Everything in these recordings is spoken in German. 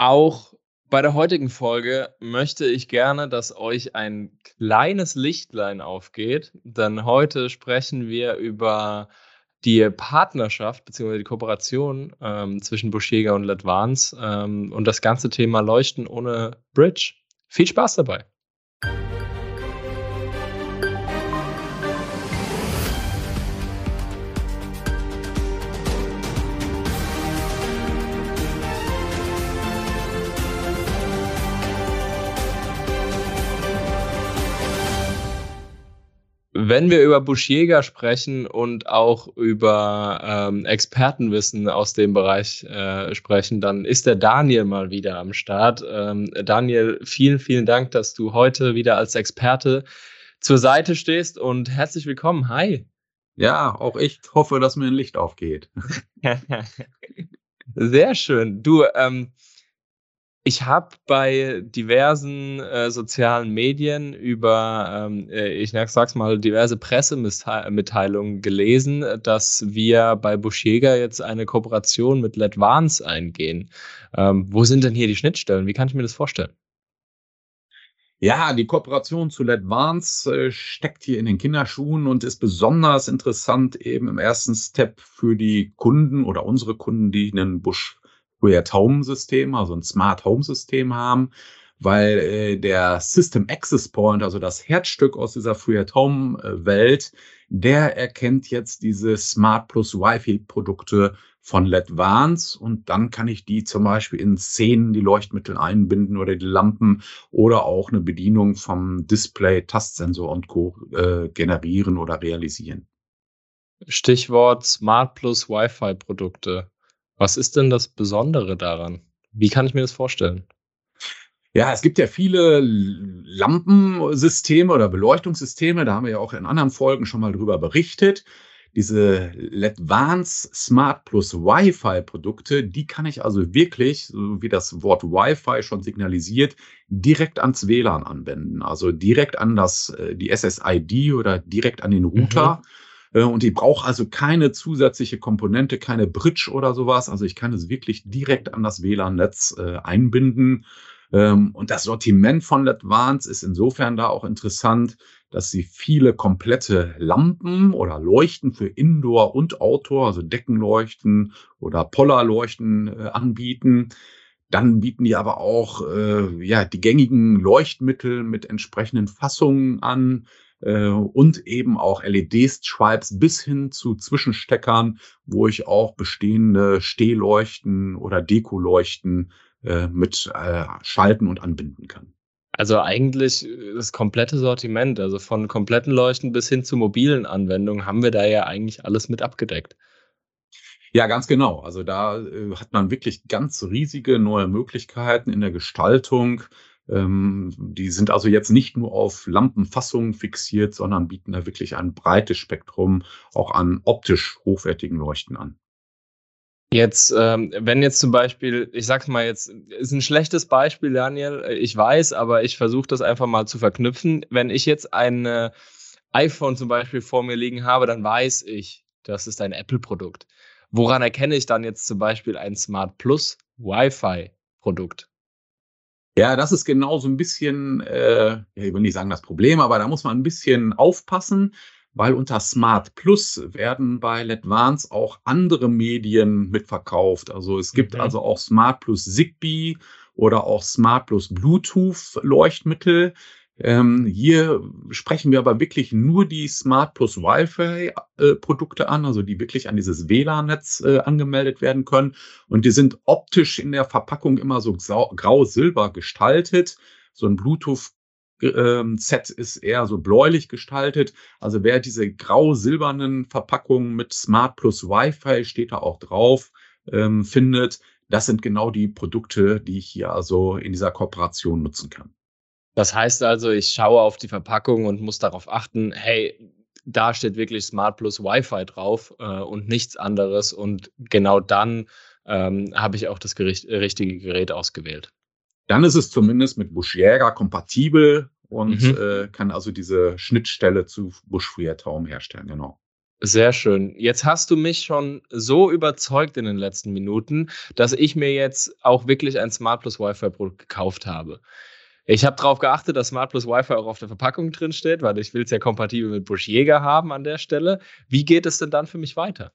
Auch bei der heutigen Folge möchte ich gerne, dass euch ein kleines Lichtlein aufgeht, denn heute sprechen wir über die Partnerschaft bzw. die Kooperation ähm, zwischen Buschjäger und Letvans ähm, und das ganze Thema Leuchten ohne Bridge. Viel Spaß dabei! Wenn wir über Buschjäger sprechen und auch über ähm, Expertenwissen aus dem Bereich äh, sprechen, dann ist der Daniel mal wieder am Start. Ähm, Daniel, vielen, vielen Dank, dass du heute wieder als Experte zur Seite stehst und herzlich willkommen. Hi. Ja, auch ich hoffe, dass mir ein Licht aufgeht. Sehr schön. Du, ähm, ich habe bei diversen äh, sozialen Medien über, ähm, äh, ich sag's mal, diverse Pressemitteilungen gelesen, dass wir bei Buschjäger jetzt eine Kooperation mit Letvans eingehen. Ähm, wo sind denn hier die Schnittstellen? Wie kann ich mir das vorstellen? Ja, die Kooperation zu Letvans äh, steckt hier in den Kinderschuhen und ist besonders interessant eben im ersten Step für die Kunden oder unsere Kunden, die einen Busch Weird Home System, also ein Smart Home System haben, weil äh, der System Access Point, also das Herzstück aus dieser Free at Home Welt, der erkennt jetzt diese Smart Plus Wi-Fi Produkte von LEDVANCE und dann kann ich die zum Beispiel in Szenen, die Leuchtmittel einbinden oder die Lampen oder auch eine Bedienung vom Display, Tastsensor und Co. Äh, generieren oder realisieren. Stichwort Smart Plus Wi-Fi Produkte. Was ist denn das Besondere daran? Wie kann ich mir das vorstellen? Ja, es gibt ja viele Lampensysteme oder Beleuchtungssysteme, da haben wir ja auch in anderen Folgen schon mal drüber berichtet. Diese LEDVANCE Smart Plus Wi-Fi Produkte, die kann ich also wirklich, so wie das Wort Wi-Fi schon signalisiert, direkt ans WLAN anwenden. Also direkt an das, äh, die SSID oder direkt an den Router. Mhm und ich brauche also keine zusätzliche Komponente, keine Bridge oder sowas. Also ich kann es wirklich direkt an das WLAN-Netz äh, einbinden. Ähm, und das Sortiment von Advance ist insofern da auch interessant, dass sie viele komplette Lampen oder Leuchten für Indoor und Outdoor, also Deckenleuchten oder Polarleuchten äh, anbieten. Dann bieten die aber auch äh, ja die gängigen Leuchtmittel mit entsprechenden Fassungen an äh, und eben auch LED-Stripes bis hin zu Zwischensteckern, wo ich auch bestehende Stehleuchten oder Dekoleuchten äh, mit äh, schalten und anbinden kann. Also eigentlich das komplette Sortiment, also von kompletten Leuchten bis hin zu mobilen Anwendungen, haben wir da ja eigentlich alles mit abgedeckt. Ja, ganz genau. Also da äh, hat man wirklich ganz riesige neue Möglichkeiten in der Gestaltung. Ähm, die sind also jetzt nicht nur auf Lampenfassungen fixiert, sondern bieten da wirklich ein breites Spektrum auch an optisch hochwertigen Leuchten an. Jetzt, ähm, wenn jetzt zum Beispiel, ich sag's mal jetzt, ist ein schlechtes Beispiel, Daniel, äh, ich weiß, aber ich versuche das einfach mal zu verknüpfen. Wenn ich jetzt ein äh, iPhone zum Beispiel vor mir liegen habe, dann weiß ich, das ist ein Apple-Produkt. Woran erkenne ich dann jetzt zum Beispiel ein Smart Plus Wi-Fi-Produkt? Ja, das ist genau so ein bisschen, äh, ich will nicht sagen das Problem, aber da muss man ein bisschen aufpassen, weil unter Smart Plus werden bei LEDVANCE auch andere Medien mitverkauft. Also es gibt mhm. also auch Smart Plus Zigbee oder auch Smart Plus Bluetooth Leuchtmittel. Ähm, hier sprechen wir aber wirklich nur die Smart Plus Wi-Fi äh, Produkte an, also die wirklich an dieses WLAN-Netz äh, angemeldet werden können. Und die sind optisch in der Verpackung immer so grau-silber gestaltet. So ein Bluetooth ähm, Set ist eher so bläulich gestaltet. Also wer diese grau-silbernen Verpackungen mit Smart Plus Wi-Fi steht da auch drauf, ähm, findet, das sind genau die Produkte, die ich hier also in dieser Kooperation nutzen kann. Das heißt also, ich schaue auf die Verpackung und muss darauf achten, hey, da steht wirklich Smart Plus Wi-Fi drauf äh, und nichts anderes. Und genau dann ähm, habe ich auch das Gericht, richtige Gerät ausgewählt. Dann ist es zumindest mit Buschjäger kompatibel und mhm. äh, kann also diese Schnittstelle zu Busch Home herstellen, genau. Sehr schön. Jetzt hast du mich schon so überzeugt in den letzten Minuten, dass ich mir jetzt auch wirklich ein Smart Plus Wi-Fi-Produkt gekauft habe. Ich habe darauf geachtet, dass Smart Plus Wi-Fi auch auf der Verpackung drin steht, weil ich will es ja kompatibel mit Busch Jäger haben an der Stelle. Wie geht es denn dann für mich weiter?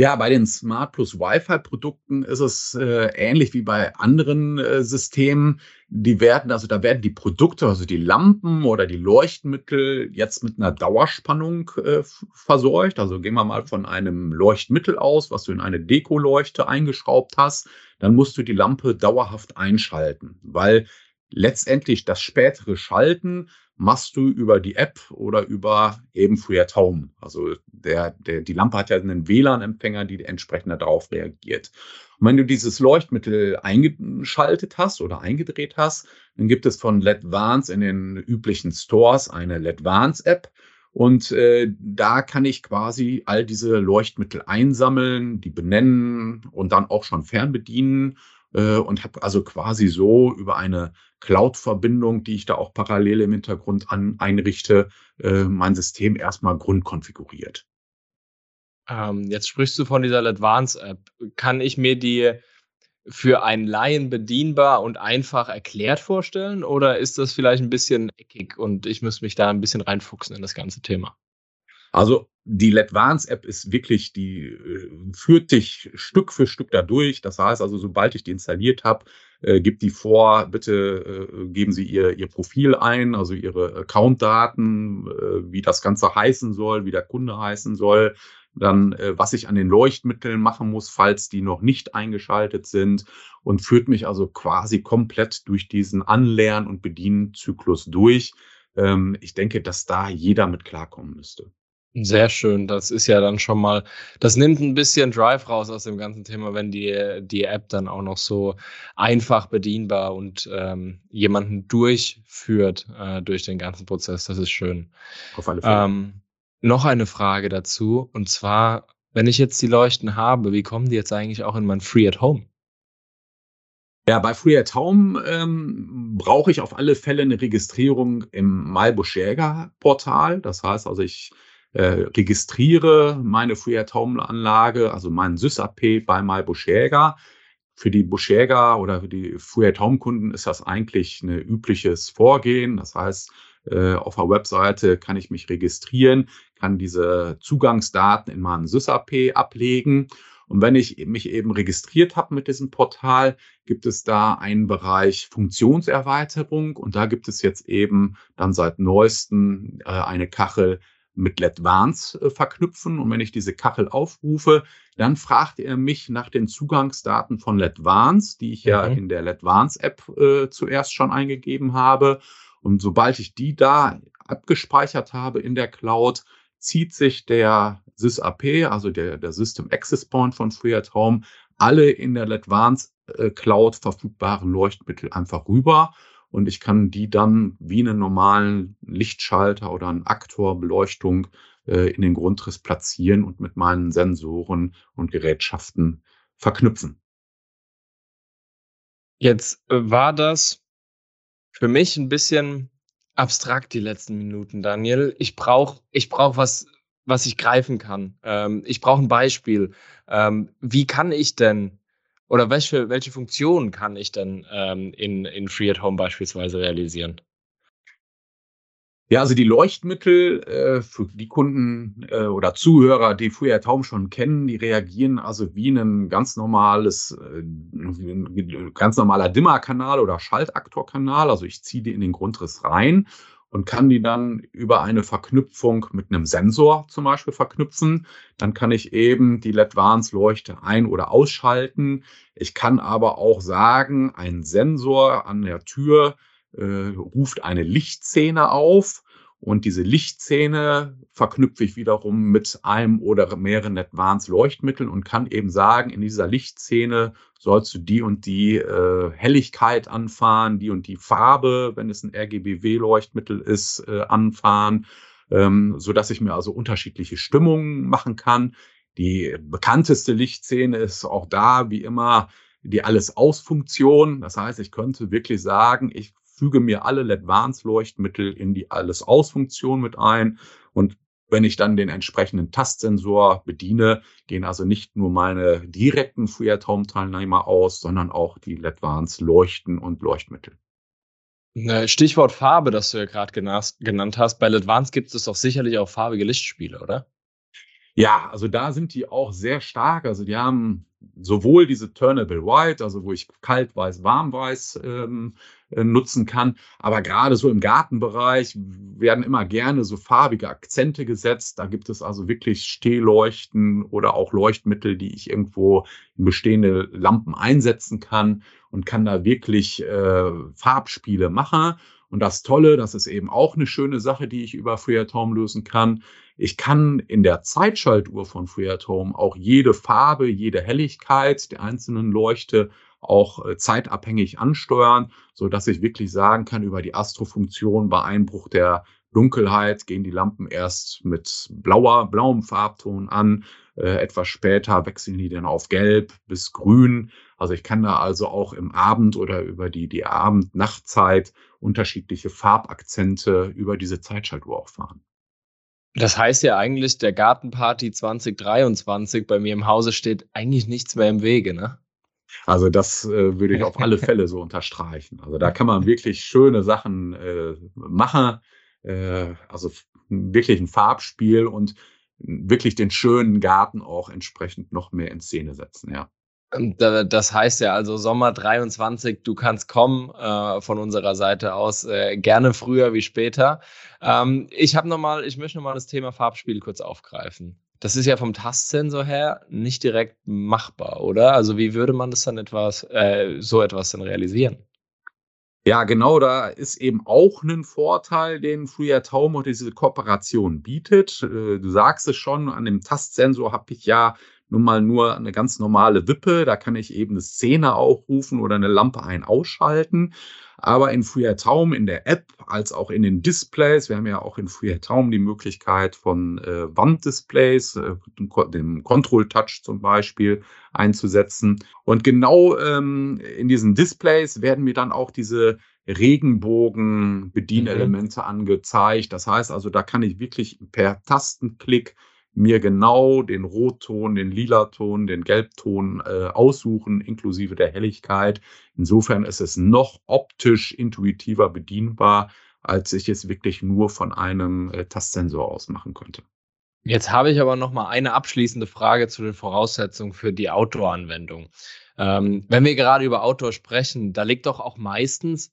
Ja, bei den Smart Plus Wi-Fi-Produkten ist es äh, ähnlich wie bei anderen äh, Systemen. Die werden, also da werden die Produkte, also die Lampen oder die Leuchtmittel jetzt mit einer Dauerspannung äh, versorgt. Also gehen wir mal von einem Leuchtmittel aus, was du in eine Dekoleuchte eingeschraubt hast. Dann musst du die Lampe dauerhaft einschalten, weil letztendlich das spätere Schalten machst du über die App oder über eben Free at Home. Also der, der, die Lampe hat ja einen WLAN-Empfänger, die entsprechend darauf reagiert. Und wenn du dieses Leuchtmittel eingeschaltet hast oder eingedreht hast, dann gibt es von LEDVANCE in den üblichen Stores eine LEDVANCE-App. Und äh, da kann ich quasi all diese Leuchtmittel einsammeln, die benennen und dann auch schon fernbedienen äh, und habe also quasi so über eine Cloud-Verbindung, die ich da auch parallel im Hintergrund an, einrichte, äh, mein System erstmal grundkonfiguriert. Ähm, jetzt sprichst du von dieser Advance-App. Kann ich mir die für einen Laien bedienbar und einfach erklärt vorstellen? Oder ist das vielleicht ein bisschen eckig und ich muss mich da ein bisschen reinfuchsen in das ganze Thema? Also die LEDVANCE-App ist wirklich, die äh, führt dich Stück für Stück da durch. Das heißt also, sobald ich die installiert habe, äh, gibt die vor, bitte äh, geben Sie Ihr, Ihr Profil ein, also Ihre Accountdaten, äh, wie das Ganze heißen soll, wie der Kunde heißen soll, dann äh, was ich an den Leuchtmitteln machen muss, falls die noch nicht eingeschaltet sind und führt mich also quasi komplett durch diesen Anlernen- und Bedienzyklus durch. Ähm, ich denke, dass da jeder mit klarkommen müsste. Sehr schön. Das ist ja dann schon mal, das nimmt ein bisschen Drive raus aus dem ganzen Thema, wenn die, die App dann auch noch so einfach bedienbar und ähm, jemanden durchführt äh, durch den ganzen Prozess. Das ist schön. Auf alle Fälle. Ähm, noch eine Frage dazu und zwar, wenn ich jetzt die Leuchten habe, wie kommen die jetzt eigentlich auch in mein Free at Home? Ja, bei Free at Home ähm, brauche ich auf alle Fälle eine Registrierung im Malbusch Jäger Portal. Das heißt also, ich äh, registriere meine Free at Home Anlage, also meinen SysAP bei MyBuschjäger. Für die Buschjäger oder für die Free at Home Kunden ist das eigentlich ein übliches Vorgehen. Das heißt, äh, auf der Webseite kann ich mich registrieren, kann diese Zugangsdaten in meinem SysAP ablegen. Und wenn ich mich eben registriert habe mit diesem Portal, gibt es da einen Bereich Funktionserweiterung und da gibt es jetzt eben dann seit neuestem äh, eine Kachel mit LEDVANCE äh, verknüpfen. Und wenn ich diese Kachel aufrufe, dann fragt er mich nach den Zugangsdaten von LEDVANCE, die ich mhm. ja in der LEDVANCE-App äh, zuerst schon eingegeben habe. Und sobald ich die da abgespeichert habe in der Cloud, zieht sich der SysAP, also der, der System Access Point von Free at Home, alle in der LEDVANCE äh, Cloud verfügbaren Leuchtmittel einfach rüber und ich kann die dann wie einen normalen Lichtschalter oder einen Aktor Beleuchtung äh, in den Grundriss platzieren und mit meinen Sensoren und Gerätschaften verknüpfen. Jetzt äh, war das für mich ein bisschen abstrakt die letzten Minuten, Daniel. Ich brauche ich brauch was, was ich greifen kann. Ähm, ich brauche ein Beispiel. Ähm, wie kann ich denn oder welche, welche Funktionen kann ich denn ähm, in, in Free at Home beispielsweise realisieren? Ja, also die Leuchtmittel äh, für die Kunden äh, oder Zuhörer, die Free at Home schon kennen, die reagieren also wie ein ganz normales, äh, ein ganz normaler Dimmerkanal oder Schaltaktorkanal. Also ich ziehe die in den Grundriss rein und kann die dann über eine Verknüpfung mit einem Sensor zum Beispiel verknüpfen. Dann kann ich eben die LED-Warnsleuchte ein- oder ausschalten. Ich kann aber auch sagen, ein Sensor an der Tür äh, ruft eine Lichtszene auf und diese Lichtszene verknüpfe ich wiederum mit einem oder mehreren Advanced Leuchtmitteln und kann eben sagen, in dieser Lichtszene sollst du die und die äh, Helligkeit anfahren, die und die Farbe, wenn es ein RGBW-Leuchtmittel ist, äh, anfahren, ähm, so dass ich mir also unterschiedliche Stimmungen machen kann. Die bekannteste Lichtszene ist auch da, wie immer, die Alles-Aus-Funktion. Das heißt, ich könnte wirklich sagen, ich füge mir alle LED-Advanced-Leuchtmittel in die Alles-Aus-Funktion mit ein und Wenn ich dann den entsprechenden Tastsensor bediene, gehen also nicht nur meine direkten Free at Home Teilnehmer aus, sondern auch die LEDVANCE Leuchten und Leuchtmittel. Stichwort Farbe, das du ja gerade genannt hast. Bei LEDVANCE gibt es doch sicherlich auch farbige Lichtspiele, oder? Ja, also da sind die auch sehr stark. Also die haben sowohl diese Turnable White, also wo ich kalt weiß, warm weiß ähm, äh, nutzen kann, aber gerade so im Gartenbereich werden immer gerne so farbige Akzente gesetzt. Da gibt es also wirklich Stehleuchten oder auch Leuchtmittel, die ich irgendwo in bestehende Lampen einsetzen kann und kann da wirklich äh, Farbspiele machen. Und das Tolle, das ist eben auch eine schöne Sache, die ich über Free at Home lösen kann. Ich kann in der Zeitschaltuhr von Free at Home auch jede Farbe, jede Helligkeit der einzelnen Leuchte auch äh, zeitabhängig ansteuern, so dass ich wirklich sagen kann, über die Astrofunktion bei Einbruch der Dunkelheit gehen die Lampen erst mit blauer, blauem Farbton an. Äh, etwas später wechseln die dann auf gelb bis grün. Also ich kann da also auch im Abend oder über die, die Abend-Nachtzeit unterschiedliche Farbakzente über diese Zeitschaltuhr auch fahren. Das heißt ja eigentlich, der Gartenparty 2023 bei mir im Hause steht eigentlich nichts mehr im Wege, ne? Also das äh, würde ich auf alle Fälle so unterstreichen. Also da kann man wirklich schöne Sachen äh, machen. Äh, also wirklich ein Farbspiel und wirklich den schönen Garten auch entsprechend noch mehr in Szene setzen, ja. Das heißt ja also Sommer 23, du kannst kommen äh, von unserer Seite aus, äh, gerne früher wie später. Ähm, ich habe noch mal, ich möchte nochmal das Thema Farbspiel kurz aufgreifen. Das ist ja vom Tastsensor her nicht direkt machbar, oder? Also wie würde man das dann etwas, äh, so etwas dann realisieren? Ja, genau, da ist eben auch ein Vorteil, den Free at und diese Kooperation bietet. Äh, du sagst es schon, an dem Tastsensor habe ich ja nun mal nur eine ganz normale Wippe. Da kann ich eben eine Szene aufrufen oder eine Lampe ein ausschalten. Aber in FreeRTaum in der App als auch in den Displays, wir haben ja auch in FreeRTaum die Möglichkeit von äh, Wanddisplays, äh, dem Control Touch zum Beispiel einzusetzen. Und genau ähm, in diesen Displays werden mir dann auch diese Regenbogen-Bedienelemente mhm. angezeigt. Das heißt also, da kann ich wirklich per Tastenklick mir genau den Rotton, den Lilaton, den Gelbton äh, aussuchen, inklusive der Helligkeit. Insofern ist es noch optisch intuitiver bedienbar, als ich es wirklich nur von einem äh, Tastsensor aus machen könnte. Jetzt habe ich aber noch mal eine abschließende Frage zu den Voraussetzungen für die Outdoor-Anwendung. Ähm, wenn wir gerade über Outdoor sprechen, da liegt doch auch meistens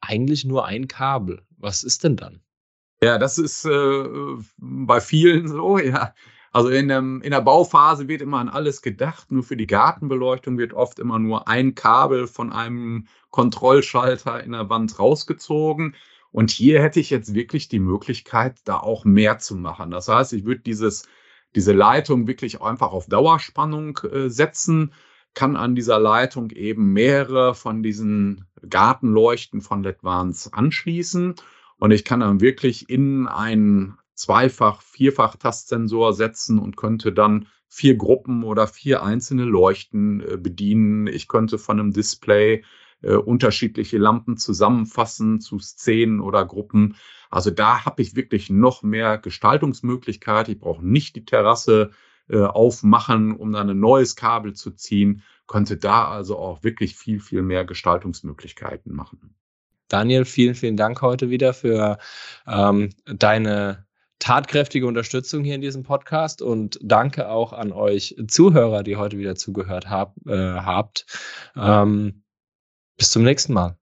eigentlich nur ein Kabel. Was ist denn dann? Ja, das ist äh, bei vielen so, ja. Also in, dem, in der Bauphase wird immer an alles gedacht. Nur für die Gartenbeleuchtung wird oft immer nur ein Kabel von einem Kontrollschalter in der Wand rausgezogen. Und hier hätte ich jetzt wirklich die Möglichkeit, da auch mehr zu machen. Das heißt, ich würde dieses, diese Leitung wirklich einfach auf Dauerspannung äh, setzen, kann an dieser Leitung eben mehrere von diesen Gartenleuchten von LEDVANCE anschließen und ich kann dann wirklich in einen Zweifach-, Vierfach-Tastsensor setzen und könnte dann vier Gruppen oder vier einzelne Leuchten äh, bedienen. Ich könnte von einem Display äh, unterschiedliche Lampen zusammenfassen zu Szenen oder Gruppen. Also da habe ich wirklich noch mehr Gestaltungsmöglichkeit. Ich brauche nicht die Terrasse äh, aufmachen, um dann ein neues Kabel zu ziehen. Könnte da also auch wirklich viel, viel mehr Gestaltungsmöglichkeiten machen. Daniel, vielen, vielen Dank heute wieder für ähm, deine tatkräftige Unterstützung hier in diesem Podcast und danke auch an euch Zuhörer, die heute wieder zugehört hab, äh, habt. Ähm, bis zum nächsten Mal.